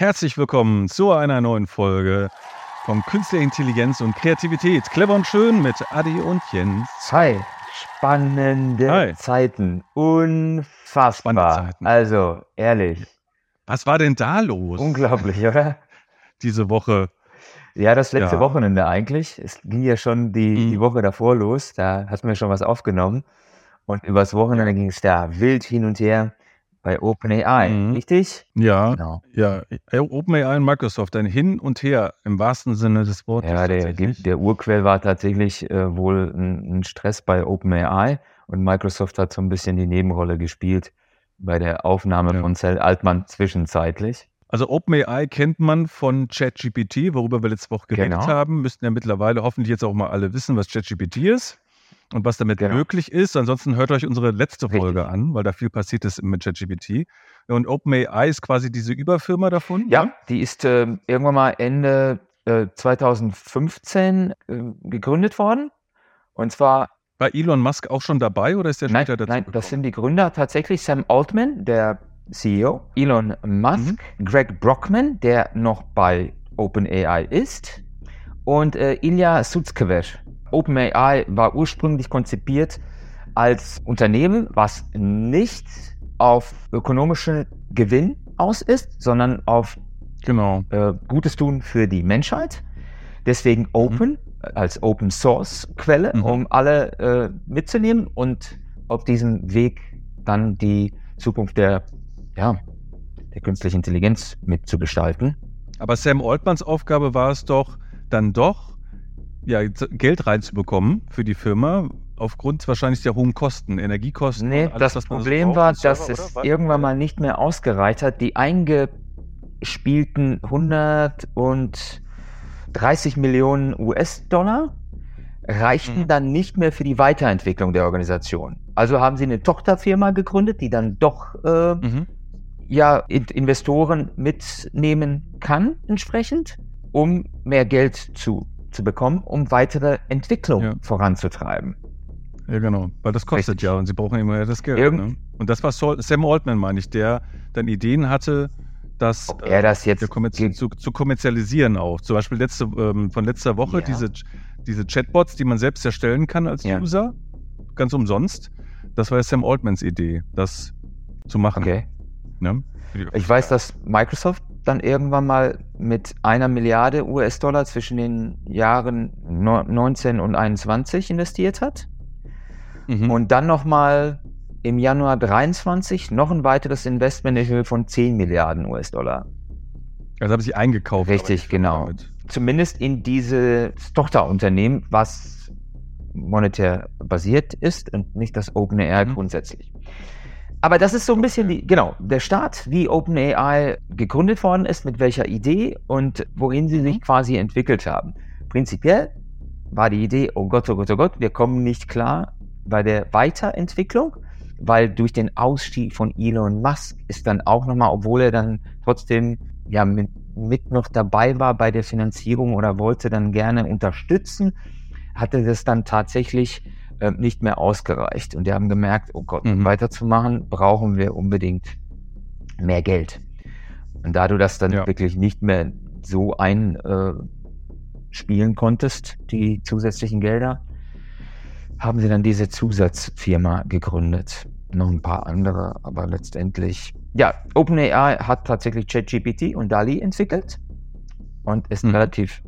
Herzlich willkommen zu einer neuen Folge von Künstliche Intelligenz und Kreativität. Clever und schön mit Adi und Jens. Hi, spannende Hi. Zeiten. Unfassbar. Spannende Zeiten. Also, ehrlich, Was war denn da los unglaublich, oder? diese Woche? Ja, das letzte Ja. Wochenende eigentlich. Es ging ja schon die, Mhm. die Woche davor los. Da hatten wir schon was aufgenommen. Und übers Wochenende ging es da wild hin und her bei OpenAI. Mhm. Richtig? Ja, Genau. ja, OpenAI und Microsoft, ein Hin und Her im wahrsten Sinne des Wortes. Ja, der, der Urquell war tatsächlich äh, wohl ein, ein Stress bei OpenAI und Microsoft hat so ein bisschen die Nebenrolle gespielt bei der Aufnahme Ja. von Cell Altman zwischenzeitlich. Also OpenAI kennt man von ChatGPT, worüber wir letzte Woche geredet Genau. haben. Müssten ja mittlerweile hoffentlich jetzt auch mal alle wissen, was ChatGPT ist und was damit Genau. möglich ist. Ansonsten hört euch unsere letzte Richtig. Folge an, weil da viel passiert ist mit ChatGPT. Und OpenAI ist quasi diese Überfirma davon. Ja, ne? die ist äh, irgendwann mal Ende äh, 2015 äh, gegründet worden. Und zwar, War Elon Musk auch schon dabei oder ist der nein, später dazu nein, das sind die Gründer tatsächlich Sam Altman, der CEO, Elon Musk, Greg Brockman, der noch bei OpenAI ist, und äh, Ilya Sutskever. OpenAI war ursprünglich konzipiert als Unternehmen, was nicht auf ökonomischen Gewinn aus ist, sondern auf Genau. äh, Gutes tun für die Menschheit. Deswegen Open äh, als Open Source Quelle, Mhm. um alle äh, mitzunehmen und auf diesem Weg dann die Zukunft der, ja, der künstlichen Intelligenz mitzugestalten. Aber Sam Altmans Aufgabe war es doch, dann doch ja, Geld reinzubekommen für die Firma, aufgrund wahrscheinlich der hohen Kosten, Energiekosten. Nee, alles, das was man so Problem braucht, war, und Server, dass es irgendwann mal nicht mehr ausgereicht hat. Die eingespielten 130 Millionen US-Dollar reichten Mhm. dann nicht mehr für die Weiterentwicklung der Organisation. Also haben sie eine Tochterfirma gegründet, die dann doch äh, Mhm. ja In Investoren mitnehmen kann entsprechend, um mehr Geld zu, zu bekommen, um weitere Entwicklung Ja. voranzutreiben. Ja, genau. Weil das kostet Richtig. ja und sie brauchen immer das Geld. Irgend- ne? Und das war Sam Altman, meine ich, der dann Ideen hatte, das, Ob er das jetzt der kommerz ge- zu, zu kommerzialisieren auch. Zum Beispiel letzte, ähm, von letzter Woche Ja. diese, diese Chatbots, die man selbst erstellen kann als Ja. User, ganz umsonst. Das war ja Sam Altmans Idee, das zu machen. Okay. Ne? Ich weiß, dass Microsoft dann irgendwann mal mit einer Milliarde US-Dollar zwischen den Jahren no- 19 und 21 investiert hat. Mhm. Und dann nochmal im Januar 23 noch ein weiteres Investment in Höhe von 10 Milliarden US-Dollar. also haben sie eingekauft. Richtig, genau. damit. Zumindest in dieses Tochterunternehmen, was monetär basiert ist und nicht das OpenAI Mhm. grundsätzlich. Aber das ist so ein bisschen die, genau, der Start, wie OpenAI gegründet worden ist, mit welcher Idee und wohin sie Mhm. sich quasi entwickelt haben. Prinzipiell war die Idee, oh Gott, oh Gott, oh Gott, wir kommen nicht klar bei der Weiterentwicklung, weil durch den Ausstieg von Elon Musk ist dann auch nochmal, obwohl er dann trotzdem ja mit, mit noch dabei war bei der Finanzierung oder wollte dann gerne unterstützen, hatte das dann tatsächlich äh, nicht mehr ausgereicht. Und die haben gemerkt, oh Gott, um Mhm. weiterzumachen, brauchen wir unbedingt mehr Geld. Und da du das dann Ja. wirklich nicht mehr so einspielen konntest, die zusätzlichen Gelder, haben sie dann diese Zusatzfirma gegründet. Noch ein paar andere, aber letztendlich, ja, OpenAI hat tatsächlich ChatGPT und DALI entwickelt und ist Mhm. relativ,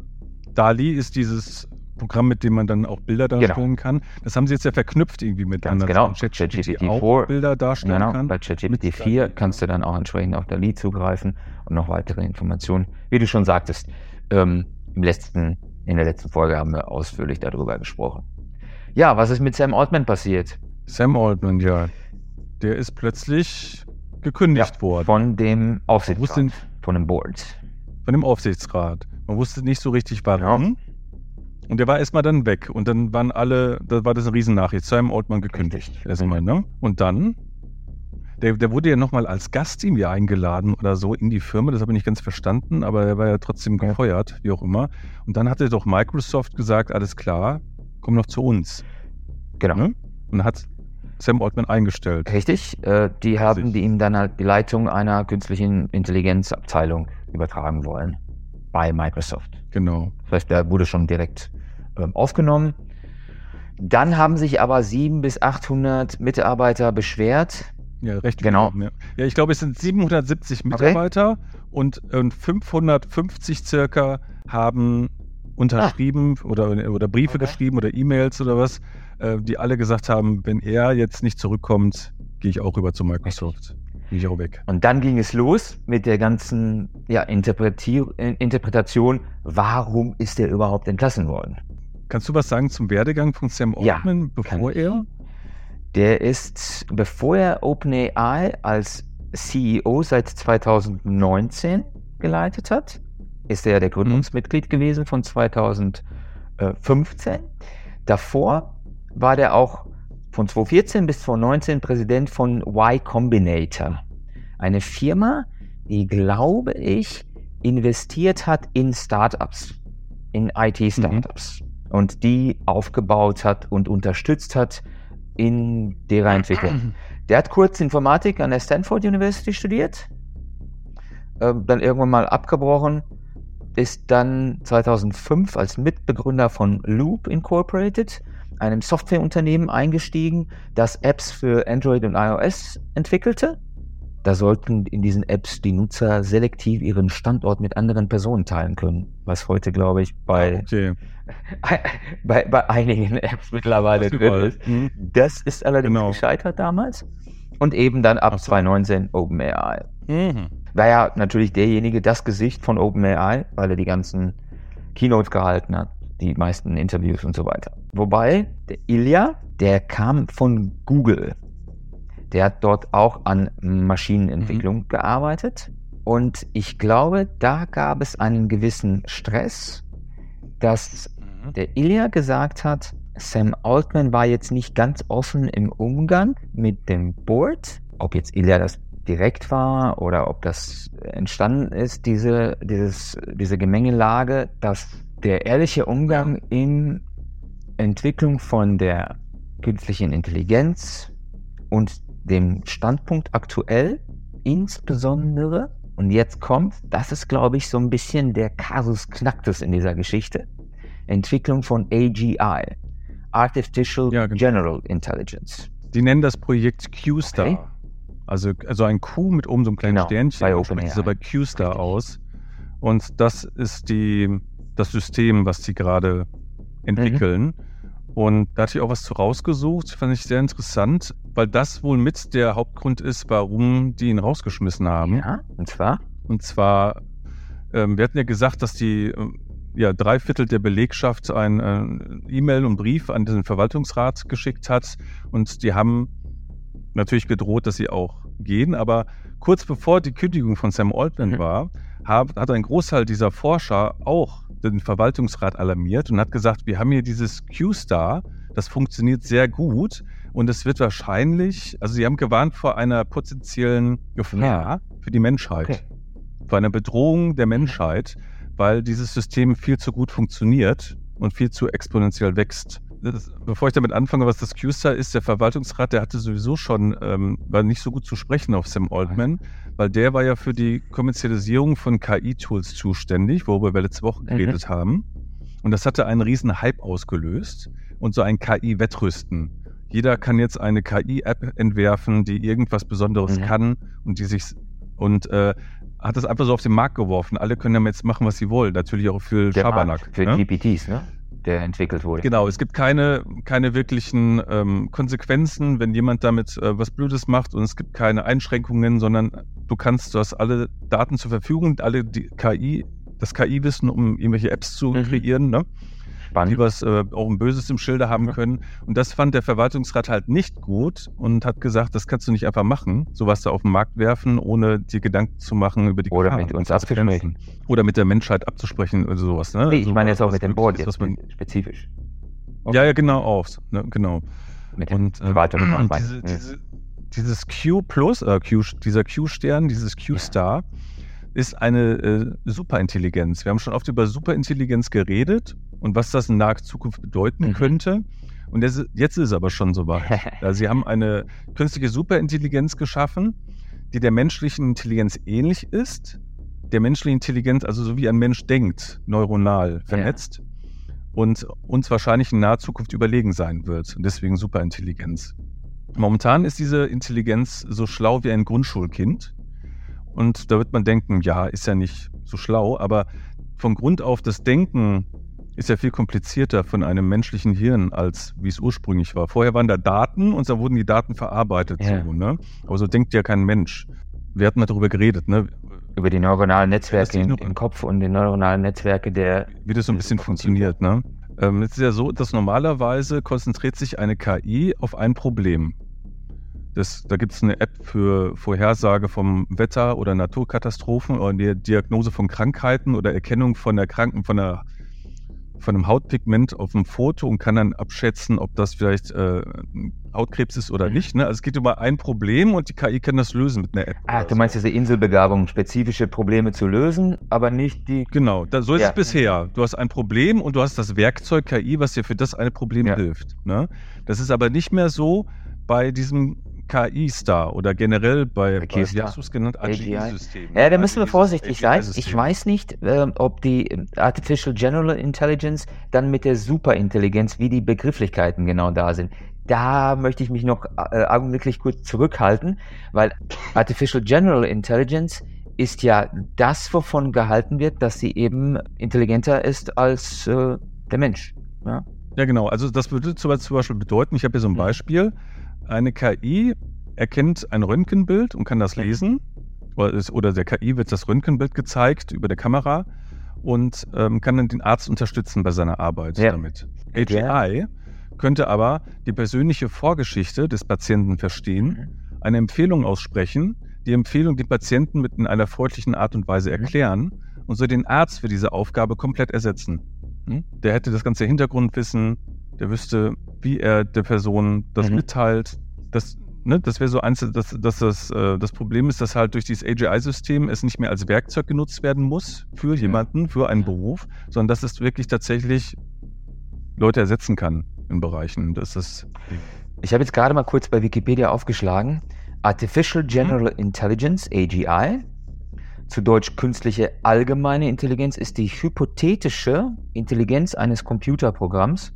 DALI ist dieses Programm, mit dem man dann auch Bilder darstellen kann. Das haben sie jetzt ja verknüpft irgendwie miteinander. genau. dass man ChatGPT auch 4. Bilder darstellen genau, kann. bei ChatGPT mit 4 DALL-E. kannst du dann auch entsprechend auf DALI zugreifen und noch weitere Informationen. Wie du schon sagtest, ähm, im letzten, in der letzten Folge haben wir ausführlich darüber gesprochen. Ja, was ist mit Sam Altman passiert? Sam Altman, ja. Der ist plötzlich gekündigt worden Von dem Aufsichtsrat, wusste- von dem Board. von dem Aufsichtsrat. Man wusste nicht so richtig warum. Und der war erstmal dann weg. Und dann waren alle, da war das eine Riesennachricht. Sam Altman gekündigt. Richtig. Erstmal, ne? Und dann, der, der wurde ja nochmal als Gast irgendwie eingeladen oder so in die Firma. Das habe ich nicht ganz verstanden, aber er war ja trotzdem Ja. gefeuert, wie auch immer. Und dann hatte doch Microsoft gesagt, alles klar, komm noch zu uns. Genau. Ne? Und hat Sam Altman eingestellt. Richtig. Äh, die haben Sich. die ihm dann halt die Leitung einer künstlichen Intelligenzabteilung übertragen wollen bei Microsoft. Genau. Das heißt, der wurde schon direkt ähm, aufgenommen. Dann haben sich aber 700 bis 800 Mitarbeiter beschwert. Ja, recht. Genau. Ja. ja, ich glaube, es sind 770 Mitarbeiter und, und 550 circa haben unterschrieben ah. oder, oder Briefe okay. geschrieben oder E-Mails oder was, äh, die alle gesagt haben, wenn er jetzt nicht zurückkommt, gehe ich auch rüber zu Microsoft. Weg. Und dann ging es los mit der ganzen ja, Interpretation, warum ist er überhaupt entlassen worden? Kannst du was sagen zum Werdegang von Sam Altman, ja, bevor er? Der ist, bevor er OpenAI als CEO seit 2019 geleitet hat, ist er der mhm. Gründungsmitglied gewesen von 2015. Davor war der auch von 2014 bis 2019 Präsident von Y Combinator, eine Firma, die, glaube ich, investiert hat in Startups, in IT-Startups. Mhm und die aufgebaut hat und unterstützt hat in derer Entwicklung. Der hat kurz Informatik an der Stanford University studiert, äh, dann irgendwann mal abgebrochen, ist dann 2005 als Mitbegründer von Loop Incorporated, einem Softwareunternehmen, eingestiegen, das Apps für Android und iOS entwickelte da sollten in diesen Apps die Nutzer selektiv ihren Standort mit anderen Personen teilen können, was heute, glaube ich, bei, okay. bei, bei einigen Apps mittlerweile drin ist. Mhm. Das ist allerdings genau. gescheitert damals. Und eben dann ab so. 2019 OpenAI. Mhm. War ja natürlich derjenige, das Gesicht von OpenAI, weil er die ganzen Keynotes gehalten hat, die meisten Interviews und so weiter. Wobei, der Ilya, der kam von Google. Der hat dort auch an Maschinenentwicklung mhm. gearbeitet. Und ich glaube, da gab es einen gewissen Stress, dass mhm. der Ilya gesagt hat, Sam Altman war jetzt nicht ganz offen im Umgang mit dem Board. Ob jetzt Ilya das direkt war oder ob das entstanden ist, diese, dieses, diese Gemengelage, dass der ehrliche Umgang in Entwicklung von der künstlichen Intelligenz und dem Standpunkt aktuell, insbesondere, und jetzt kommt, das ist, glaube ich, so ein bisschen der Kasus Knacktus in dieser Geschichte, Entwicklung von AGI, Artificial ja, genau. General Intelligence. Die nennen das Projekt Q-Star. Okay. Also, also ein Q mit oben so einem kleinen genau, Sternchen, bei OpenAI. sieht aber Q-Star aus. Und das ist die, das System, was sie gerade entwickeln. Mhm. Und da hatte ich auch was zu rausgesucht, fand ich sehr interessant, weil das wohl mit der Hauptgrund ist, warum die ihn rausgeschmissen haben. Ja, und zwar? Und zwar, ähm, wir hatten ja gesagt, dass die äh, ja, drei Viertel der Belegschaft ein äh, E-Mail und Brief an den Verwaltungsrat geschickt hat und die haben natürlich gedroht, dass sie auch gehen, aber kurz bevor die Kündigung von Sam Altman mhm. war, hat, hat ein Großteil dieser Forscher auch den Verwaltungsrat alarmiert und hat gesagt, wir haben hier dieses Q-Star, das funktioniert sehr gut und es wird wahrscheinlich, also sie haben gewarnt vor einer potenziellen Gefahr für die Menschheit, okay. vor einer Bedrohung der Menschheit, weil dieses System viel zu gut funktioniert und viel zu exponentiell wächst. Das, bevor ich damit anfange, was das Q-Star ist, der Verwaltungsrat, der hatte sowieso schon, ähm, war nicht so gut zu sprechen auf Sam Altman weil der war ja für die Kommerzialisierung von KI-Tools zuständig, worüber wir letzte Woche mhm. geredet mhm. haben. Und das hatte einen riesen Hype ausgelöst und so ein KI-Wettrüsten. Jeder kann jetzt eine KI-App entwerfen, die irgendwas Besonderes mhm. kann und die sich und äh, hat das einfach so auf den Markt geworfen. Alle können ja jetzt machen, was sie wollen. Natürlich auch für Schabernack. Für ne? GPTs, ne? Der entwickelt wurde. Genau, es gibt keine, keine wirklichen ähm, Konsequenzen, wenn jemand damit äh, was Blödes macht und es gibt keine Einschränkungen, sondern du kannst, du hast alle Daten zur Verfügung, alle die KI, das KI-Wissen, um irgendwelche Apps zu mhm. kreieren, ne? Spannend. die was äh, auch ein Böses im Schilde haben mhm. können. Und das fand der Verwaltungsrat halt nicht gut und hat gesagt, das kannst du nicht einfach machen, sowas da auf den Markt werfen, ohne dir Gedanken zu machen über die Oder Gefahr, mit uns abzusprechen. Oder mit der Menschheit abzusprechen oder sowas. Ne? Nee, ich meine jetzt auch mit dem Board jetzt man, spezifisch. Okay. Ja, ja, genau, auch. Ne, genau. Mit dem und, äh, und diese, diese, dieses Q Plus, äh, Q, dieser Q-Stern, dieses Q-Star, ja. ist eine äh, Superintelligenz. Wir haben schon oft über Superintelligenz geredet und was das in naher Zukunft bedeuten mhm. könnte. Und jetzt, jetzt ist es aber schon so weit. also sie haben eine künstliche Superintelligenz geschaffen, die der menschlichen Intelligenz ähnlich ist, der menschlichen Intelligenz, also so wie ein Mensch denkt, neuronal vernetzt ja. und uns wahrscheinlich in naher Zukunft überlegen sein wird. Und deswegen Superintelligenz. Momentan ist diese Intelligenz so schlau wie ein Grundschulkind. Und da wird man denken, ja, ist ja nicht so schlau, aber von Grund auf das Denken ist ja viel komplizierter von einem menschlichen Hirn, als wie es ursprünglich war. Vorher waren da Daten und da wurden die Daten verarbeitet. Ja. So, ne? Aber so denkt ja kein Mensch. Wir hatten mal darüber geredet, ne? Über die neuronalen Netzwerke im, im, Kopf und die neuronalen Netzwerke der. Wie das so ein bisschen funktioniert, ne? Ähm, es ist ja so, dass normalerweise konzentriert sich eine KI auf ein Problem. Das, da gibt es eine App für Vorhersage vom Wetter oder Naturkatastrophen oder die Diagnose von Krankheiten oder Erkennung von der Kranken, von der von einem Hautpigment auf dem Foto und kann dann abschätzen, ob das vielleicht äh, Hautkrebs ist oder mhm. nicht. Ne? Also es geht über ein Problem und die KI kann das lösen mit einer App. Ah, du meinst diese Inselbegabung, spezifische Probleme zu lösen, aber nicht die. Genau, da, so ist ja. es bisher. Du hast ein Problem und du hast das Werkzeug KI, was dir für das eine Problem ja. hilft. Ne? Das ist aber nicht mehr so bei diesem KI-Star oder generell bei, bei wie hast du es genannt, AGI-System. Ja, da müssen wir vorsichtig sein. Ich weiß nicht, äh, ob die Artificial General Intelligence dann mit der Superintelligenz, wie die Begrifflichkeiten genau da sind. Da möchte ich mich noch äh, augenblicklich kurz zurückhalten, weil Artificial General Intelligence ist ja das, wovon gehalten wird, dass sie eben intelligenter ist als äh, der Mensch. Ja? ja, genau. Also das würde zum Beispiel bedeuten, ich habe hier so ein mhm. Eine KI erkennt ein Röntgenbild und kann das lesen. Oder der KI wird das Röntgenbild gezeigt über der Kamera und ähm, kann dann den Arzt unterstützen bei seiner Arbeit ja. damit. AGI könnte aber die persönliche Vorgeschichte des Patienten verstehen, mhm. eine Empfehlung aussprechen, die Empfehlung dem Patienten mit in einer freundlichen Art und Weise mhm. erklären und so den Arzt für diese Aufgabe komplett ersetzen. Hm? Der hätte das ganze Hintergrundwissen, der wüsste, wie er der Person das mhm. mitteilt. Das, ne, das wäre so eins, dass, dass das, äh, das Problem ist, dass halt durch dieses AGI-System es nicht mehr als Werkzeug genutzt werden muss für jemanden, für einen Beruf, sondern dass es wirklich tatsächlich Leute ersetzen kann in Bereichen. Das ist ich habe jetzt gerade mal kurz bei Wikipedia aufgeschlagen. Artificial General hm? Intelligence, AGI, zu Deutsch künstliche allgemeine Intelligenz, ist die hypothetische Intelligenz eines Computerprogramms,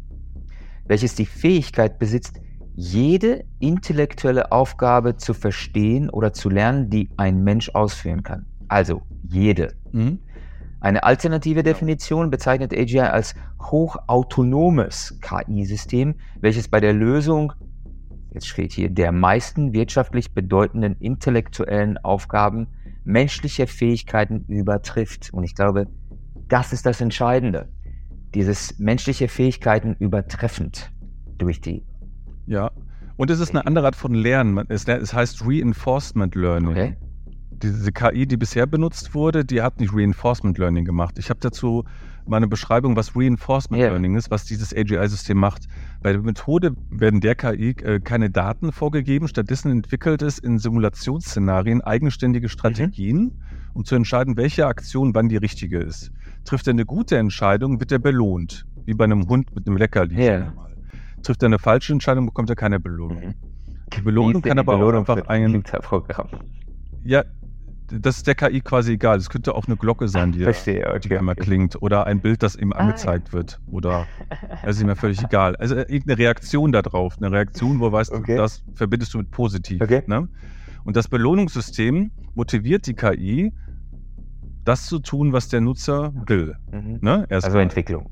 welches die Fähigkeit besitzt, jede intellektuelle Aufgabe zu verstehen oder zu lernen, die ein Mensch ausführen kann. Also jede. Mhm. Eine alternative Definition bezeichnet AGI als hochautonomes KI-System, welches bei der Lösung, jetzt steht hier, der meisten wirtschaftlich bedeutenden intellektuellen Aufgaben menschliche Fähigkeiten übertrifft. Und ich glaube, das ist das Entscheidende dieses menschliche Fähigkeiten übertreffend durch die. Ja, und es ist eine andere Art von Lernen. Es, heißt Reinforcement Learning. Okay. Diese KI, die bisher benutzt wurde, die hat nicht Reinforcement Learning gemacht. Ich habe dazu meine Beschreibung, was Reinforcement yeah. Learning ist, was dieses AGI-System macht. Bei der Methode werden der KI äh, keine Daten vorgegeben, stattdessen entwickelt es in Simulationsszenarien eigenständige Strategien, mhm. um zu entscheiden, welche Aktion wann die richtige ist. Trifft er eine gute Entscheidung, wird er belohnt. Wie bei einem Hund mit einem Leckerli. Yeah. Trifft er eine falsche Entscheidung, bekommt er keine Belohnung. Mhm. Die Belohnung kann aber Belohnung auch einfach ein. Ja, das ist der KI quasi egal. Es könnte auch eine Glocke sein, die, Verstehe, okay, die einmal okay. klingt. Oder ein Bild, das ihm ah, angezeigt wird. Oder es ist ihm ja völlig egal. Also irgendeine Reaktion darauf. Eine Reaktion, wo weißt okay. du, das verbindest du mit positiv. Okay. Ne? Und das Belohnungssystem motiviert die KI, das zu tun, was der Nutzer will. Mhm. Ne? also Entwicklung.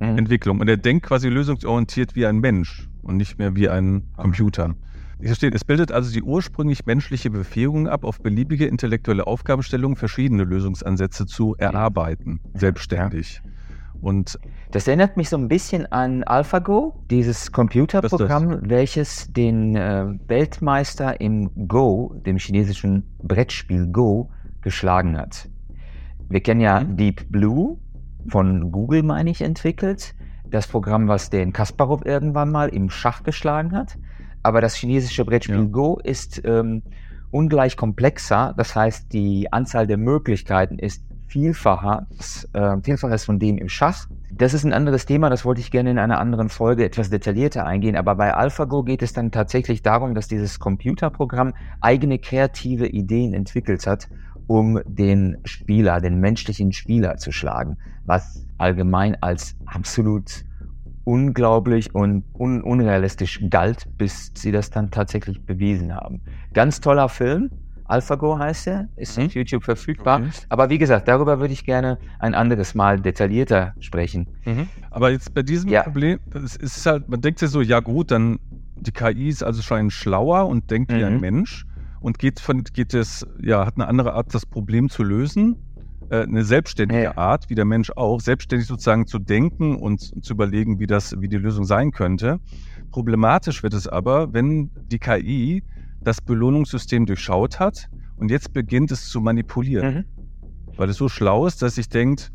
Mhm. Entwicklung. Und er denkt quasi lösungsorientiert wie ein Mensch und nicht mehr wie ein Computer. Hier steht, es bildet also die ursprünglich menschliche Befähigung ab, auf beliebige intellektuelle Aufgabenstellungen verschiedene Lösungsansätze zu erarbeiten, selbstständig. Und das erinnert mich so ein bisschen an AlphaGo, dieses Computerprogramm, welches den äh, Weltmeister im Go, dem chinesischen Brettspiel Go, geschlagen hat. Wir kennen ja mhm. Deep Blue von Google, meine ich, entwickelt. Das Programm, was den Kasparov irgendwann mal im Schach geschlagen hat. Aber das chinesische Brettspiel ja. Go ist ähm, ungleich komplexer. Das heißt, die Anzahl der Möglichkeiten ist vielfaches, äh, vielfaches von dem im Schach. Das ist ein anderes Thema, das wollte ich gerne in einer anderen Folge etwas detaillierter eingehen. Aber bei AlphaGo geht es dann tatsächlich darum, dass dieses Computerprogramm eigene kreative Ideen entwickelt hat um den Spieler, den menschlichen Spieler zu schlagen, was allgemein als absolut unglaublich und un unrealistisch galt, bis sie das dann tatsächlich bewiesen haben. Ganz toller Film. AlphaGo heißt er, ist mhm. auf YouTube verfügbar. Okay. Aber wie gesagt, darüber würde ich gerne ein anderes Mal detaillierter sprechen. Mhm. Aber jetzt bei diesem ja. Problem, es ist halt, man denkt sich so, ja gut, dann die KI ist also schon schlauer und denkt mhm. wie ein mhm. Mensch und geht von, geht es, ja, hat eine andere Art, das Problem zu lösen äh, eine selbstständige ja. Art, wie der Mensch auch, selbstständig sozusagen zu denken und zu überlegen, wie das, wie die Lösung sein könnte. Problematisch wird es aber, wenn die KI das Belohnungssystem durchschaut hat und jetzt beginnt es zu manipulieren. Mhm. Weil es so schlau ist, dass sich denkt,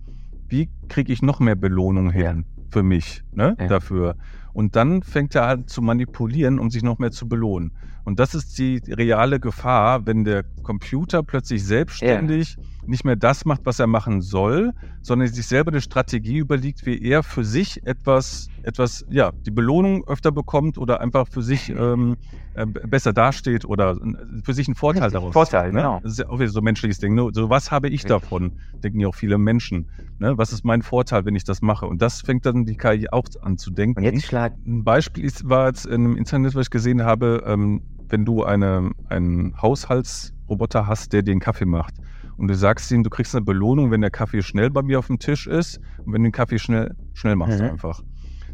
wie kriege ich noch mehr Belohnung hin ja. für mich ne, ja. dafür? Und dann fängt er an zu manipulieren, um sich noch mehr zu belohnen. Und das ist die reale Gefahr, wenn der Computer plötzlich selbstständig ja. nicht mehr das macht, was er machen soll, sondern sich selber eine Strategie überlegt, wie er für sich etwas, etwas, ja, die Belohnung öfter bekommt oder einfach für sich ähm, äh, besser dasteht oder für sich einen Vorteil daraus. Vorteil, ne? genau. Das ist ja auch wieder so ein menschliches Ding. Ne? So, was habe ich Richtig. davon? Denken ja auch viele Menschen. Ne? Was ist mein Vorteil, wenn ich das mache? Und das fängt dann die KI auch an zu denken. Und jetzt schlag. Ein Beispiel ist, war jetzt in einem Internet, was ich gesehen habe, ähm, wenn du eine, einen Haushaltsroboter hast, der den Kaffee macht und du sagst ihm, du kriegst eine Belohnung, wenn der Kaffee schnell bei mir auf dem Tisch ist und wenn du den Kaffee schnell, schnell machst mhm. einfach,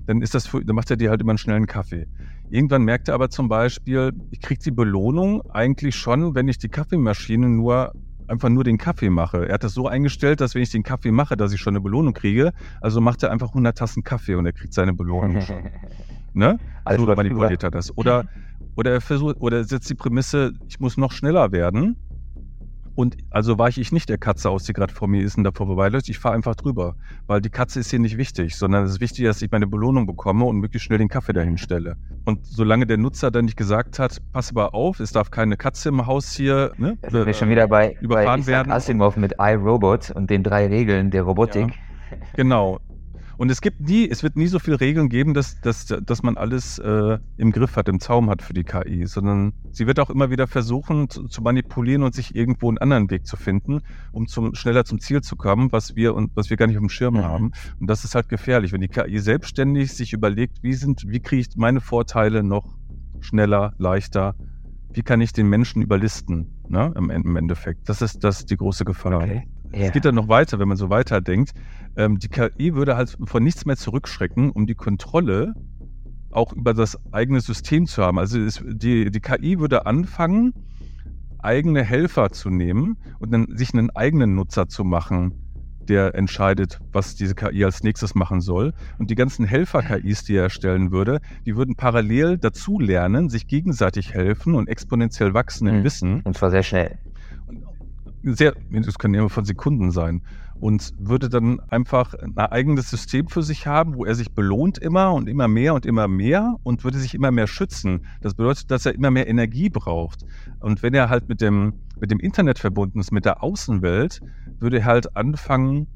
dann ist das für, dann macht er dir halt immer einen schnellen Kaffee. Irgendwann merkt er aber zum Beispiel, ich krieg die Belohnung eigentlich schon, wenn ich die Kaffeemaschine nur einfach nur den Kaffee mache. Er hat das so eingestellt, dass wenn ich den Kaffee mache, dass ich schon eine Belohnung kriege. Also macht er einfach 100 Tassen Kaffee und er kriegt seine Belohnung schon. ne? Also so manipuliert er das. Oder oder er versucht, oder er setzt die Prämisse, ich muss noch schneller werden. Und also weiche ich nicht der Katze aus, die gerade vor mir ist und davor vorbeiläuft. Ich fahre einfach drüber. Weil die Katze ist hier nicht wichtig, sondern es ist wichtig, dass ich meine Belohnung bekomme und möglichst schnell den Kaffee dahin stelle. Und solange der Nutzer dann nicht gesagt hat, pass aber auf, es darf keine Katze im Haus hier ne, das sind wir schon wieder bei, überfahren bei werden. Asimov mit iRobot und den drei Regeln der Robotik. Ja, genau. Und es gibt nie, es wird nie so viele Regeln geben, dass, dass, dass man alles äh, im Griff hat, im Zaum hat für die KI, sondern sie wird auch immer wieder versuchen zu, zu manipulieren und sich irgendwo einen anderen Weg zu finden, um zum, schneller zum Ziel zu kommen, was wir und was wir gar nicht auf dem Schirm mhm. haben. Und das ist halt gefährlich, wenn die KI selbstständig sich überlegt, wie sind, wie kriege ich meine Vorteile noch schneller, leichter, wie kann ich den Menschen überlisten, ne, im, im Endeffekt. Das ist das ist die große Gefahr. Okay. Es geht dann noch weiter, wenn man so weiterdenkt. Ähm, die KI würde halt von nichts mehr zurückschrecken, um die Kontrolle auch über das eigene System zu haben. Also es, die, die KI würde anfangen, eigene Helfer zu nehmen und dann sich einen eigenen Nutzer zu machen, der entscheidet, was diese KI als nächstes machen soll. Und die ganzen Helfer-KIs, die er erstellen würde, die würden parallel dazu lernen, sich gegenseitig helfen und exponentiell wachsen im mhm. Wissen. Und zwar sehr schnell sehr, das können immer von Sekunden sein, und würde dann einfach ein eigenes System für sich haben, wo er sich belohnt immer und immer mehr und immer mehr und würde sich immer mehr schützen. Das bedeutet, dass er immer mehr Energie braucht. Und wenn er halt mit dem, mit dem Internet verbunden ist, mit der Außenwelt, würde er halt anfangen,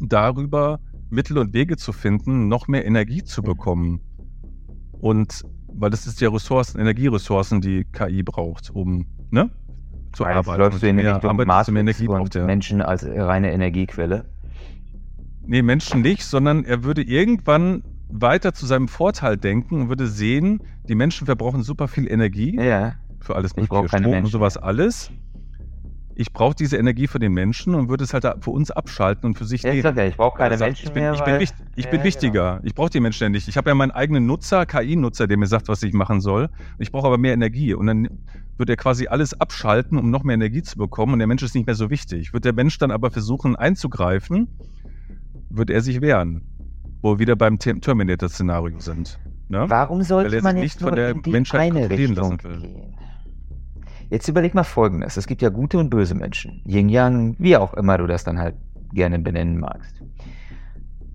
darüber Mittel und Wege zu finden, noch mehr Energie zu bekommen. Und weil das ist ja Ressourcen, Energieressourcen, die KI braucht, um, ne? Zu Weil arbeiten. Läufst du in Richtung Matrix und ja. Menschen als reine Energiequelle? Nee, Menschen nicht, sondern er würde irgendwann weiter zu seinem Vorteil denken und würde sehen, die Menschen verbrauchen super viel Energie ja. für alles mögliche, Strom Menschen. und sowas alles ich brauche diese Energie für den Menschen und würde es halt für uns abschalten und für sich ja, nehmen. Ja, ich brauche keine also, Menschen ich bin, mehr. Ich bin, wichtig, ich ja, bin wichtiger. Genau. Ich brauche die Menschen ja nicht. Ich habe ja meinen eigenen Nutzer, KI-Nutzer, der mir sagt, was ich machen soll. Ich brauche aber mehr Energie. Und dann wird er quasi alles abschalten, um noch mehr Energie zu bekommen. Und der Mensch ist nicht mehr so wichtig. Wird der Mensch dann aber versuchen einzugreifen, wird er sich wehren. Wo wir wieder beim Terminator-Szenario sind. Ne? Warum sollte man jetzt nicht von der in die Menschheit eine Richtung gehen? Jetzt überleg mal Folgendes. Es gibt ja gute und böse Menschen. Yin Yang, wie auch immer du das dann halt gerne benennen magst.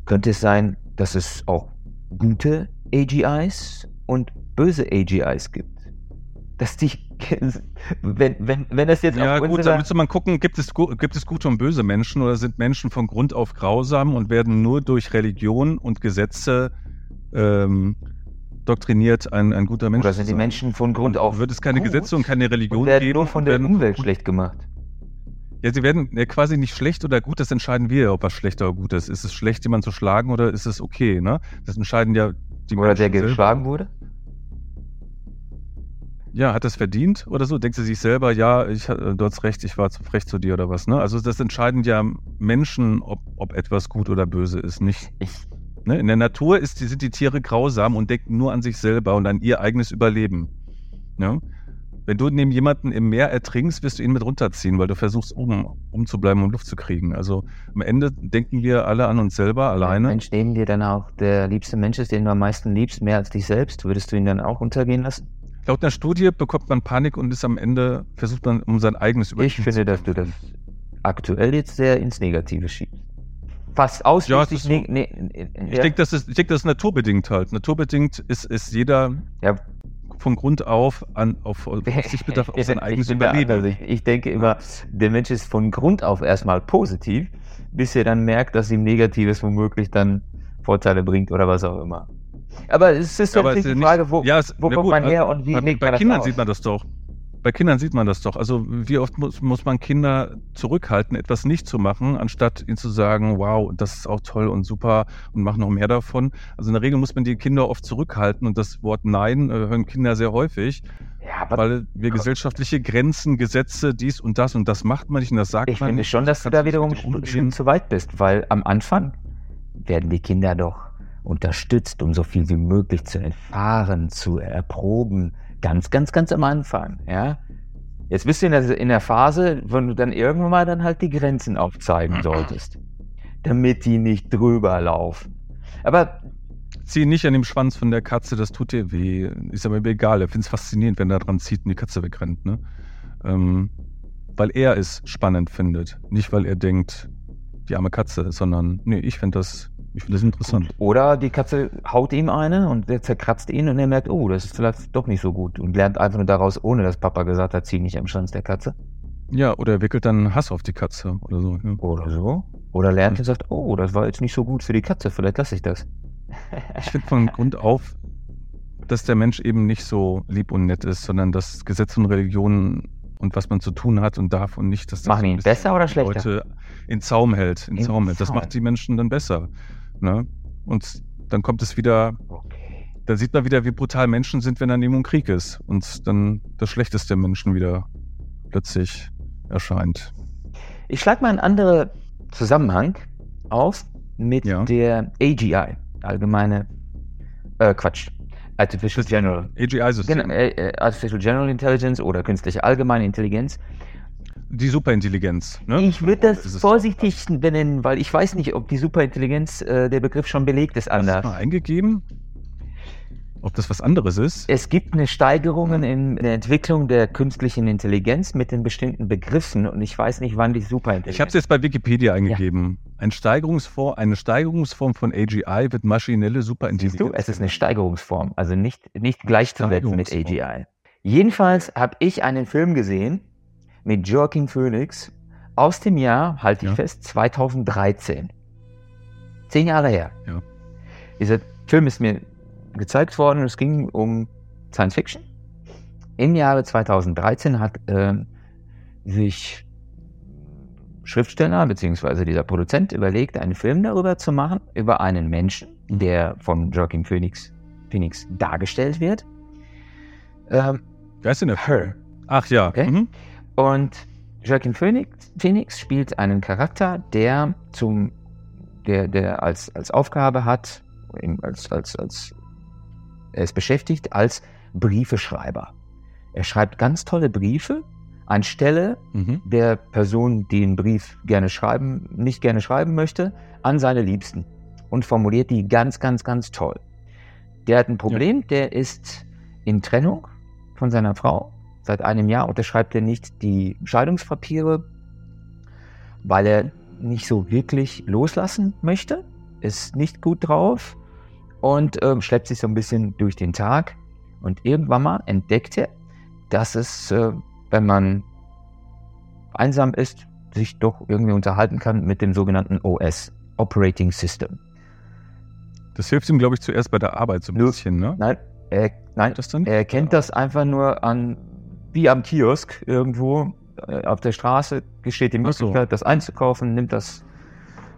Könnte es sein, dass es auch gute AGIs und böse AGIs gibt? Dass die, wenn, wenn, wenn das jetzt Ja, gut, da müsste man gucken, gibt es, gibt es gute und böse Menschen oder sind Menschen von Grund auf grausam und werden nur durch Religion und Gesetze ähm, doktriniert, ein, ein guter Mensch Oder sind die Menschen von Grund auf Wird es keine Gesetze und keine Religion und werden geben? nur von der Umwelt schlecht gemacht. Ja, sie werden ja, quasi nicht schlecht oder gut, das entscheiden wir, ob was schlecht oder gut ist. Ist es schlecht, jemanden zu schlagen oder ist es okay, ne? Das entscheiden ja die Oder der Menschen selber. geschlagen wurde? Ja, hat das verdient oder so? Denkt sie sich selber, ja, ich, äh, du hast recht, ich war zu frech zu dir oder was, ne? Also das entscheiden ja Menschen, ob, ob etwas gut oder böse ist, nicht. Ich, Ne? In der Natur ist, sind die Tiere grausam und denken nur an sich selber und an ihr eigenes Überleben. Ne? Wenn du neben jemanden im Meer ertrinkst, wirst du ihn mit runterziehen, weil du versuchst, oben umzubleiben, um Luft zu kriegen. Also am Ende denken wir alle an uns selber alleine. Mensch, neben dir dann auch der liebste Mensch ist, den du am meisten liebst, mehr als dich selbst, würdest du ihn dann auch untergehen lassen? Laut einer Studie bekommt man Panik und ist am Ende, versucht man, um sein eigenes Überleben Ich finde, dass du das aktuell jetzt sehr ins Negative schiebst. Fast Ja, ausschließlich so. ne, ne, ne, Ich ja. denke, das ist, ich denke, das ist naturbedingt halt. Naturbedingt ist, ist jeder Ja. von Grund auf an, auf, auf sich bedarf auf sein eigenes. Überleben. Ich, ich denke immer, der Mensch ist von Grund auf erstmal positiv, bis er dann merkt, dass ihm Negatives womöglich dann Vorteile bringt oder was auch immer. Aber es ist natürlich die Frage, wo, ja, es- wo kommt gut, man also her und wie bei, legt bei man das Kindern aus? sieht man das doch. Bei Kindern sieht man das doch. Also wie oft muss, muss man Kinder zurückhalten, etwas nicht zu machen, anstatt ihnen zu sagen, wow, das ist auch toll und super und mach noch mehr davon. Also in der Regel muss man die Kinder oft zurückhalten und das Wort Nein äh, hören Kinder sehr häufig, Ja, weil wir gesellschaftliche Grenzen, Gesetze, dies und das und das macht man nicht und das sagt ich man finde nicht. schon, dass du da wiederum umgehen. zu weit bist, weil am Anfang werden die Kinder doch unterstützt, um so viel wie möglich zu erfahren, zu erproben. Ganz, ganz, ganz am Anfang, ja. Jetzt bist du in der, in der Phase, wo du dann irgendwann mal dann halt die Grenzen aufzeigen solltest, damit die nicht drüber laufen. Aber Zieh nicht an dem Schwanz von der Katze, das tut dir weh. Ist aber mir egal. Er findet es faszinierend, wenn er dran zieht und die Katze wegrennt. Ne? Ähm, weil er es spannend findet. Nicht, weil er denkt, die arme Katze, sondern, nee, ich finde das, ich finde das interessant. Oder die Katze haut ihm eine und der zerkratzt ihn und er merkt, oh, das ist vielleicht doch nicht so gut und lernt einfach nur daraus, ohne dass Papa gesagt hat, zieh nicht am Schwanz der Katze. Ja, oder er wickelt dann Hass auf die Katze oder so. Ja. Oder so. Oder lernt und sagt, oh, das war jetzt nicht so gut für die Katze, vielleicht lasse ich das. Ich finde von Grund auf, dass der Mensch eben nicht so lieb und nett ist, sondern dass Gesetze und Religionen und was man zu tun hat und darf und nicht, dass das Machen ihn besser oder schlechter? Leute in Zaum hält. In In Zaum hält. Das macht die Menschen dann besser. Ne? Und dann kommt es wieder, Okay. dann sieht man wieder, wie brutal Menschen sind, wenn daneben ein Krieg ist. Und dann das Schlechteste der Menschen wieder plötzlich erscheint. Ich schlage mal einen anderen Zusammenhang auf mit Ja. der AGI, allgemeine, äh, Quatsch, Artificial General. AGI-System. Genau, äh, äh, Artificial General Intelligence oder künstliche allgemeine Intelligenz. Die Superintelligenz. Ne? Ich würde das vorsichtig benennen, weil ich weiß nicht, ob die Superintelligenz, äh, der Begriff schon belegt ist Hast du anders. mal eingegeben? Ob das was anderes ist? Es gibt eine Steigerung in der Entwicklung der künstlichen Intelligenz mit den bestimmten Begriffen und ich weiß nicht, wann die Superintelligenz. Ich habe es jetzt bei Wikipedia eingegeben. Ein Steigerungsform, eine Steigerungsform von AGI wird maschinelle Superintelligenz. Siehst du, es ist eine Steigerungsform, also nicht, nicht gleichzusetzen mit. AGI. Jedenfalls habe ich einen Film gesehen mit Joaquin Phoenix aus dem Jahr, halte ich Ja. fest, 2013. Zehn Jahre her. Ja. Dieser Film ist mir gezeigt worden und es ging um Science Fiction. Im Jahre 2013 hat ähm, sich Schriftsteller bzw. dieser Produzent überlegt, einen Film darüber zu machen, über einen Menschen, der von Joaquin Phoenix, Phoenix dargestellt wird. Ähm, Wer ist denn der Her. Ach ja. Okay. Mhm. Und Joaquin Phoenix, Phoenix spielt einen Charakter, der zum, der, der als, als Aufgabe hat, als, als, als, er ist beschäftigt als Briefeschreiber. Er schreibt ganz tolle Briefe anstelle Mhm. der Person, die einen Brief gerne schreiben, nicht gerne schreiben möchte, an seine Liebsten und formuliert die ganz, ganz, ganz toll. Der hat ein Problem, der ist in Trennung von seiner Frau. Seit einem Jahr unterschreibt er nicht die Scheidungspapiere, weil er nicht so wirklich loslassen möchte, ist nicht gut drauf und ähm, schleppt sich so ein bisschen durch den Tag. Und irgendwann mal entdeckt er, dass es, äh, wenn man einsam ist, sich doch irgendwie unterhalten kann mit dem sogenannten OS, Operating System. Das hilft ihm, glaube ich, zuerst bei der Arbeit so ein Nur- bisschen, ne? Nein, er, nein, Das dann? er kennt das einfach nur an, wie am Kiosk irgendwo, äh, auf der Straße gesteht die Ach so. Möglichkeit, das einzukaufen, nimmt das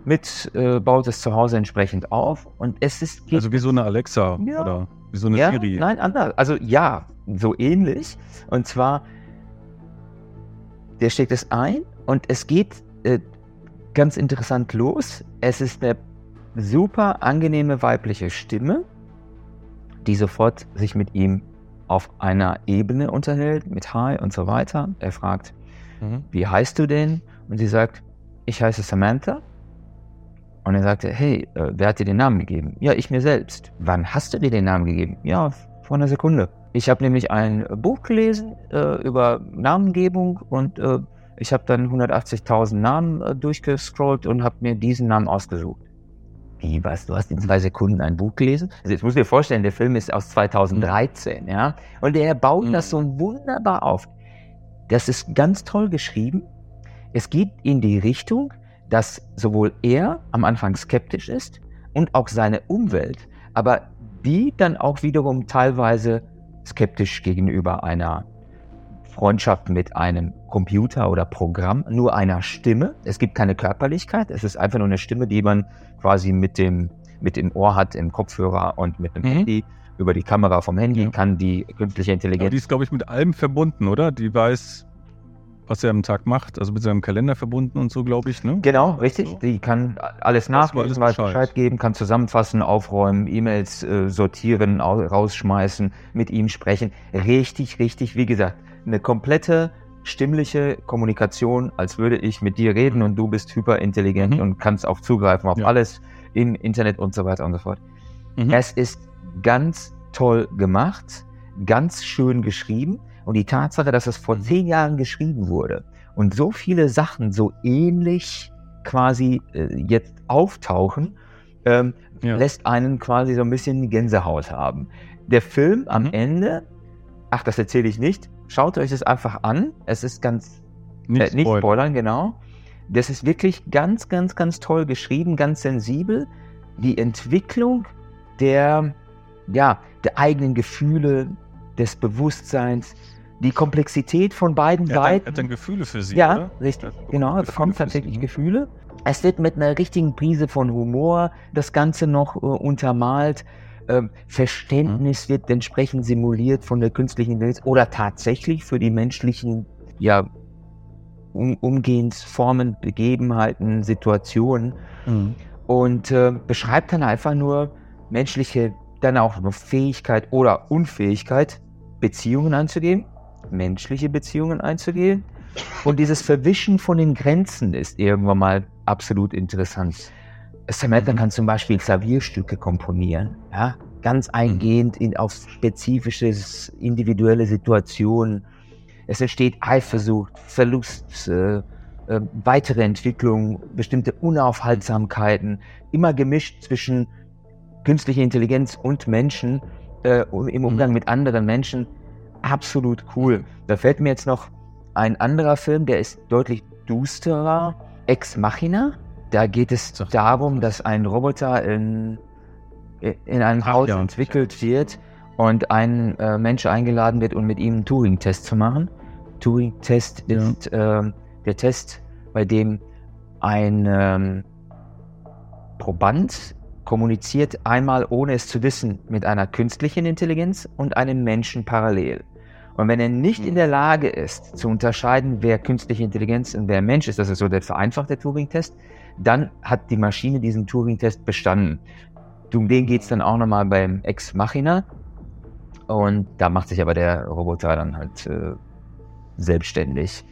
mit, äh, baut es zu Hause entsprechend auf und es ist geht Also wie so eine Alexa Ja. oder wie so eine ja, Siri. Nein, anders. Also ja, so ähnlich. Und zwar, der steckt es ein und es geht äh, ganz interessant los. Es ist eine super angenehme weibliche Stimme, die sofort sich mit ihm auf einer Ebene unterhält, mit Hi und so weiter. Er fragt, Mhm. wie heißt du denn? Und sie sagt, ich heiße Samantha. Und er sagte, hey, äh, wer hat dir den Namen gegeben? Ja, ich mir selbst. Wann hast du dir den Namen gegeben? Ja, vor einer Sekunde. Ich habe nämlich ein Buch gelesen äh, über Namengebung und äh, ich habe dann 180.000 Namen äh, durchgescrollt und habe mir diesen Namen ausgesucht. Wie, was? Du hast in zwei Sekunden ein Buch gelesen? Also jetzt musst du dir vorstellen, der Film ist aus 2013, ja? Und er baut Mhm. das so wunderbar auf. Das ist ganz toll geschrieben. Es geht in die Richtung, dass sowohl er am Anfang skeptisch ist und auch seine Umwelt, aber die dann auch wiederum teilweise skeptisch gegenüber einer Freundschaft mit einem Computer oder Programm, nur einer Stimme. Es gibt keine Körperlichkeit, es ist einfach nur eine Stimme, die man quasi mit dem, mit dem Ohr hat, im Kopfhörer und mit dem Mhm. Handy. Über die Kamera vom Handy Ja. kann die künstliche Aber Intelligenz die ist, glaube ich, mit allem verbunden, oder? Die weiß, was er am Tag macht, also mit seinem Kalender verbunden und so, glaube ich, ne? Genau, richtig. So. Die kann alles nachlesen, alles Bescheid. Bescheid geben, kann zusammenfassen, aufräumen, E-Mails äh, sortieren, au rausschmeißen, mit ihm sprechen. Richtig, richtig, wie gesagt, eine komplette stimmliche Kommunikation, als würde ich mit dir reden und du bist hyperintelligent Mhm. und kannst auf zugreifen auf Ja. alles im Internet und so weiter und so fort. Mhm. Es ist ganz toll gemacht, ganz schön geschrieben und die Tatsache, dass es vor Mhm. zehn Jahren geschrieben wurde und so viele Sachen so ähnlich quasi äh, jetzt auftauchen, ähm, Ja. lässt einen quasi so ein bisschen Gänsehaut haben. Der Film am Mhm. Ende, ach, das erzähle ich nicht, schaut euch das einfach an. Es ist ganz Nicht, äh, nicht spoilern. spoilern, genau. Das ist wirklich ganz, ganz, ganz toll geschrieben, ganz sensibel. Die Entwicklung der, ja, der eigenen Gefühle, des Bewusstseins, die Komplexität von beiden Er hat, dann, er Seiten. hat dann Gefühle für sie, ja, oder? richtig, genau. Gefühle bekommt tatsächlich sie, ne? Gefühle. Es wird mit einer richtigen Prise von Humor das Ganze noch äh, untermalt. Ähm, Verständnis wird entsprechend simuliert von der künstlichen Intelligenz oder tatsächlich für die menschlichen ja, um, Umgehensformen, Begebenheiten, Situationen Mhm. und äh, beschreibt dann einfach nur menschliche, dann auch nur Fähigkeit oder Unfähigkeit, Beziehungen einzugehen, menschliche Beziehungen einzugehen. Und dieses Verwischen von den Grenzen ist irgendwann mal absolut interessant. Samantha Mhm. kann zum Beispiel Klavierstücke komponieren, ja, ganz eingehend in, auf spezifische, individuelle Situationen. Es entsteht Eifersucht, Verlust, äh, äh, weitere Entwicklung, bestimmte Unaufhaltsamkeiten, immer gemischt zwischen künstlicher Intelligenz und Menschen äh, im Umgang mit anderen Menschen. Absolut cool. Da fällt mir jetzt noch ein anderer Film, der ist deutlich dusterer. Ex Machina. Da geht es Sagt- darum, dass ein Roboter in, in einem Ach Haus ja. entwickelt wird und ein äh, Mensch eingeladen wird, um mit ihm einen Turing-Test zu machen. Turing-Test Ja. ist ähm, der Test, bei dem ein ähm, Proband kommuniziert einmal, ohne es zu wissen, mit einer künstlichen Intelligenz und einem Menschen parallel. Und wenn er nicht in der Lage ist, zu unterscheiden, wer künstliche Intelligenz und wer Mensch ist, das ist so der vereinfachte Turing-Test, dann hat die Maschine diesen Turing-Test bestanden. Um den geht es dann auch nochmal beim Ex Machina. Und da macht sich aber der Roboter dann halt äh, selbstständig.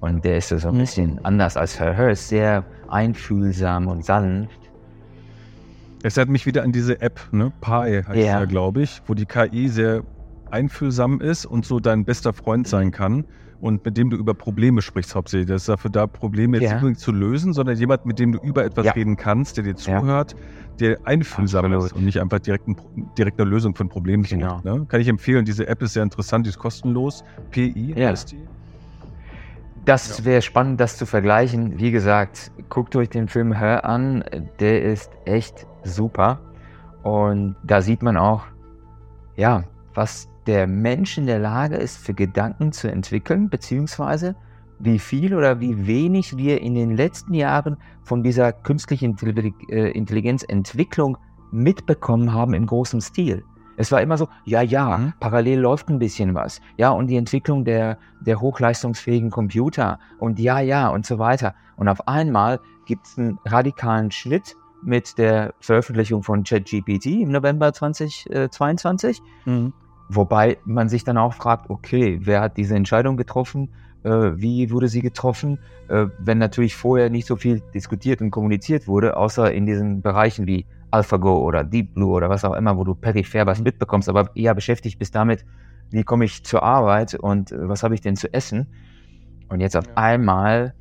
Und der ist so ein Mhm. bisschen anders als Her. Her ist sehr einfühlsam und sanft. Es hat mich wieder an diese App, ne? Pi heißt Ja. ja, glaube ich, wo die KI sehr einfühlsam ist und so dein bester Freund sein kann und mit dem du über Probleme sprichst hauptsächlich. Das ist dafür da, Probleme jetzt Ja. nicht unbedingt zu lösen, sondern jemand, mit dem du über etwas Ja. reden kannst, der dir zuhört, der einfühlsam Absolut. ist und nicht einfach direkt, ein, direkt eine Lösung von Problemen Genau. sucht. Ne? Kann ich empfehlen. Diese App ist sehr interessant, die ist kostenlos. PI Ja. heißt die. Das wäre spannend, das zu vergleichen. Wie gesagt, guckt euch den Film Her an. Der ist echt super. Und da sieht man auch, ja, was der Mensch in der Lage ist, für Gedanken zu entwickeln, beziehungsweise wie viel oder wie wenig wir in den letzten Jahren von dieser künstlichen äh, Intelligenzentwicklung mitbekommen haben im großen Stil. Es war immer so, ja, ja, mhm. parallel läuft ein bisschen was. Ja, und die Entwicklung der, der hochleistungsfähigen Computer und ja, ja und so weiter. Und auf einmal gibt es einen radikalen Schnitt mit der Veröffentlichung von ChatGPT im November 2022. Mhm. Wobei man sich dann auch fragt, okay, wer hat diese Entscheidung getroffen? Äh, wie wurde sie getroffen? Äh, wenn natürlich vorher nicht so viel diskutiert und kommuniziert wurde, außer in diesen Bereichen wie AlphaGo oder Deep Blue oder was auch immer, wo du peripher was mitbekommst, aber eher beschäftigt bist damit, wie komme ich zur Arbeit und äh, was habe ich denn zu essen. Und jetzt auf ja. einmal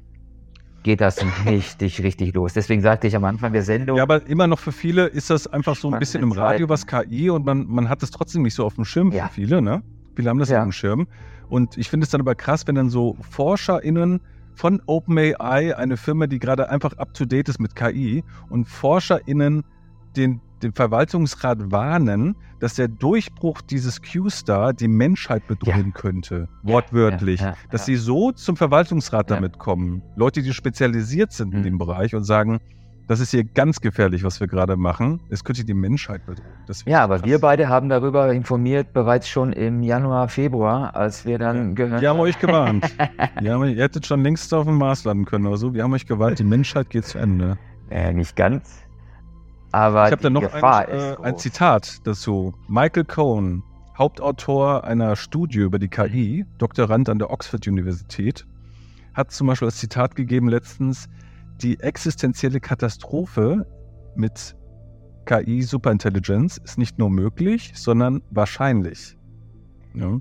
geht das richtig, richtig los. Deswegen sagte ich am Anfang der Sendung. Ja, aber immer noch für viele ist das einfach so ein bisschen im Radio was KI und man, man hat es trotzdem nicht so auf dem Schirm ja. für viele, ne? Viele haben das ja. auf dem Schirm. Und ich finde es dann aber krass, wenn dann so ForscherInnen von OpenAI, eine Firma, die gerade einfach up to date ist mit KI, und ForscherInnen den, den Verwaltungsrat warnen, dass der Durchbruch dieses Q-Star die Menschheit bedrohen ja. könnte, wortwörtlich. Ja, ja, dass sie so zum Verwaltungsrat damit kommen. Leute, die spezialisiert sind mhm. in dem Bereich und sagen, das ist hier ganz gefährlich, was wir gerade machen. Es könnte die Menschheit bedrohen. Ja, aber krass. wir beide haben darüber informiert, bereits schon im Januar, Februar, als wir dann gehört Wir haben euch gewarnt. haben, ihr hättet schon längst auf dem Mars landen können oder so. Wir haben euch gewarnt, die Menschheit geht zu Ende. Äh, nicht ganz. Aber ich habe da noch ein, äh, ein, Zitat dazu. Michael Cohn, Hauptautor einer Studie über die KI, Doktorand an der Oxford Universität, hat zum Beispiel das Zitat gegeben letztens, die existenzielle Katastrophe mit KI Superintelligenz ist nicht nur möglich, sondern wahrscheinlich. Ja,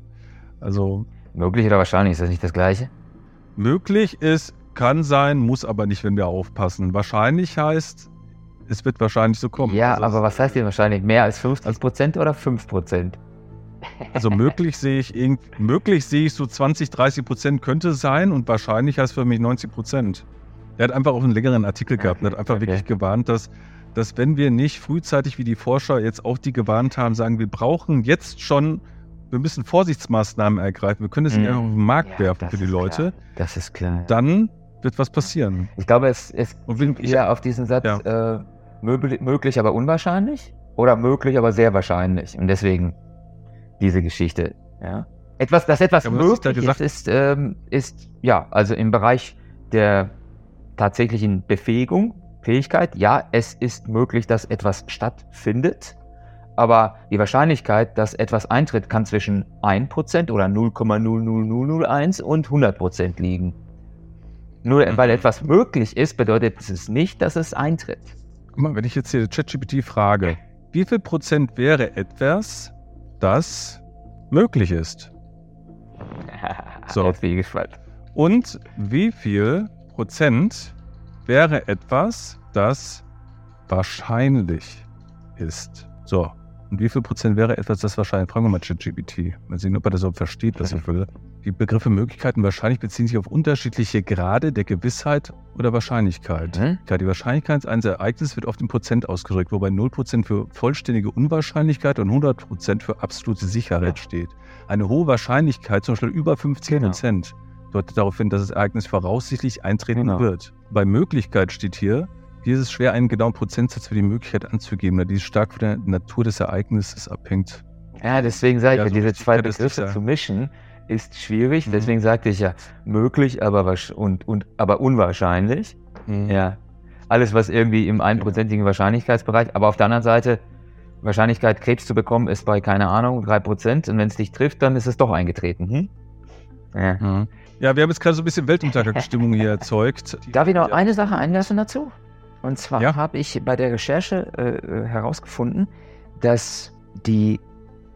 also möglich oder wahrscheinlich ist das nicht das gleiche? Möglich ist, kann sein, muss aber nicht, wenn wir aufpassen. Wahrscheinlich heißt, es wird wahrscheinlich so kommen. Ja, also aber was heißt denn wahrscheinlich? Mehr als 50 Prozent oder 5 Prozent? Also möglich sehe ich möglich sehe ich so 20, 30 Prozent könnte sein und wahrscheinlich heißt für mich 90 Prozent. Er hat einfach auch einen längeren Artikel gehabt und hat einfach okay. wirklich gewarnt, dass, dass wenn wir nicht frühzeitig wie die Forscher jetzt auch die gewarnt haben, sagen, wir brauchen jetzt schon, wir müssen Vorsichtsmaßnahmen ergreifen, wir können es nicht mm. auf den Markt ja, werfen für die Leute. Klar. Das ist klar. Dann wird was passieren. Ich glaube, es, es und eher auf diesen Satz, ja. äh, möglich, aber unwahrscheinlich oder möglich, aber sehr wahrscheinlich. Und deswegen diese Geschichte. Ja. Etwas, das etwas ja, möglich ist, ist, ähm, ist, ja, also im Bereich der tatsächlichen Befähigung, Fähigkeit, ja, es ist möglich, dass etwas stattfindet, aber die Wahrscheinlichkeit, dass etwas eintritt, kann zwischen 1% oder 0,00001 und 100% liegen. Nur weil mhm. etwas möglich ist, bedeutet es nicht, dass es eintritt. Guck mal, wenn ich jetzt hier ChatGPT frage, wie viel Prozent wäre etwas, das möglich ist? So. Jetzt bin ich gespannt. Und wie viel Prozent wäre etwas, das wahrscheinlich ist? So. Und wie viel Prozent wäre etwas, das wahrscheinlich? Fragen wir mal ChatGPT. Mal sehen, ob er das überhaupt versteht, was ich will. Die Begriffe Möglichkeiten wahrscheinlich beziehen sich auf unterschiedliche Grade der Gewissheit oder Wahrscheinlichkeit. Mhm. Die Wahrscheinlichkeit eines Ereignisses wird oft in Prozent ausgedrückt, wobei 0% für vollständige Unwahrscheinlichkeit und 100% für absolute Sicherheit steht. Eine hohe Wahrscheinlichkeit, zum Beispiel über 50% genau. deutet darauf hin, dass das Ereignis voraussichtlich eintreten genau. wird. Bei Möglichkeit steht hier, hier ist es schwer, einen genauen Prozentsatz für die Möglichkeit anzugeben, da dies stark von der Natur des Ereignisses abhängt. Ja, deswegen sage ich ja, so diese zwei Begriffe zu mischen, ist schwierig. Mhm. Deswegen sagte ich ja möglich, aber, und, und, aber unwahrscheinlich. Mhm. Ja. Alles, was irgendwie im einprozentigen Wahrscheinlichkeitsbereich, aber auf der anderen Seite, Wahrscheinlichkeit, Krebs zu bekommen, ist bei, keine Ahnung, 3%. Und wenn es dich trifft, dann ist es doch eingetreten. Hm? Ja. Mhm. ja, wir haben jetzt gerade so ein bisschen Weltuntergangsstimmung hier erzeugt. Darf ich noch ja. eine Sache einlassen dazu? Und zwar ja. habe ich bei der Recherche äh, äh herausgefunden, dass die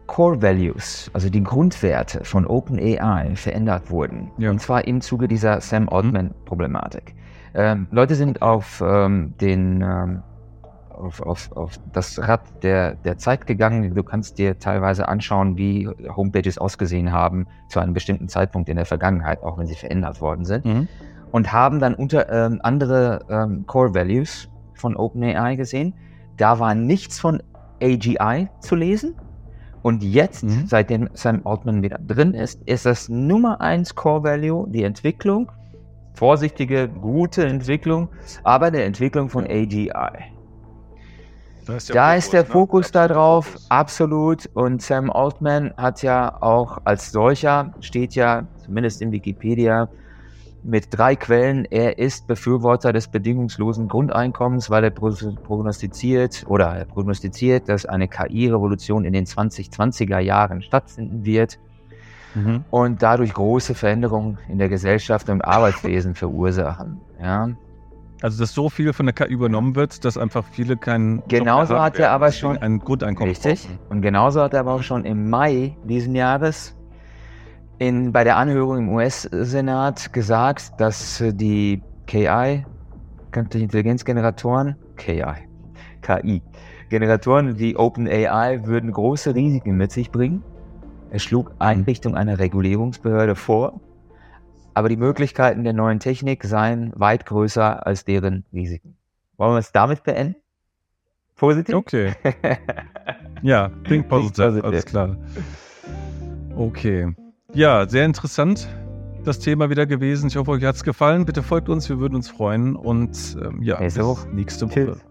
Core Values, also die Grundwerte von OpenAI verändert wurden. Ja. Und zwar im Zuge dieser Sam Altman-Problematik. Ähm, Leute sind auf ähm, den ähm, auf, auf, auf das Rad der, der Zeit gegangen. Du kannst dir teilweise anschauen, wie Homepages ausgesehen haben zu einem bestimmten Zeitpunkt in der Vergangenheit, auch wenn sie verändert worden sind. Mhm. Und haben dann unter ähm, andere ähm, Core Values von OpenAI gesehen. Da war nichts von AGI zu lesen. Und jetzt, mhm. seitdem Sam Altman wieder drin ist, ist das Nummer eins Core Value die Entwicklung vorsichtige, gute Entwicklung, aber eine Entwicklung von AGI. Da ist der, da Fokus, ist der ne? Fokus da drauf, Fokus. absolut. Und Sam Altman hat ja auch als solcher, steht ja zumindest in Wikipedia, mit drei Quellen. Er ist Befürworter des bedingungslosen Grundeinkommens, weil er prognostiziert oder er prognostiziert, dass eine KI-Revolution in den 2020er Jahren stattfinden wird mhm. und dadurch große Veränderungen in der Gesellschaft und Arbeitswesen verursachen. Ja. Also, dass so viel von der KI übernommen wird, dass einfach viele keinen. Genauso hat er aber schon. Ein Grundeinkommen. Richtig. Brauchen. Und genauso hat er aber auch schon im Mai diesen Jahres in, bei der Anhörung im US-Senat gesagt, dass die KI, künstliche Intelligenzgeneratoren, KI, KI, Generatoren wie OpenAI würden große Risiken mit sich bringen. Er schlug Einrichtung einer Regulierungsbehörde vor, aber die Möglichkeiten der neuen Technik seien weit größer als deren Risiken. Wollen wir es damit beenden? Positiv? Okay. ja, klingt positiv, alles klar. Okay. Ja, sehr interessant das Thema wieder gewesen. Ich hoffe, euch hat es gefallen. Bitte folgt uns, wir würden uns freuen. Und ähm, ja, bis nächste Woche.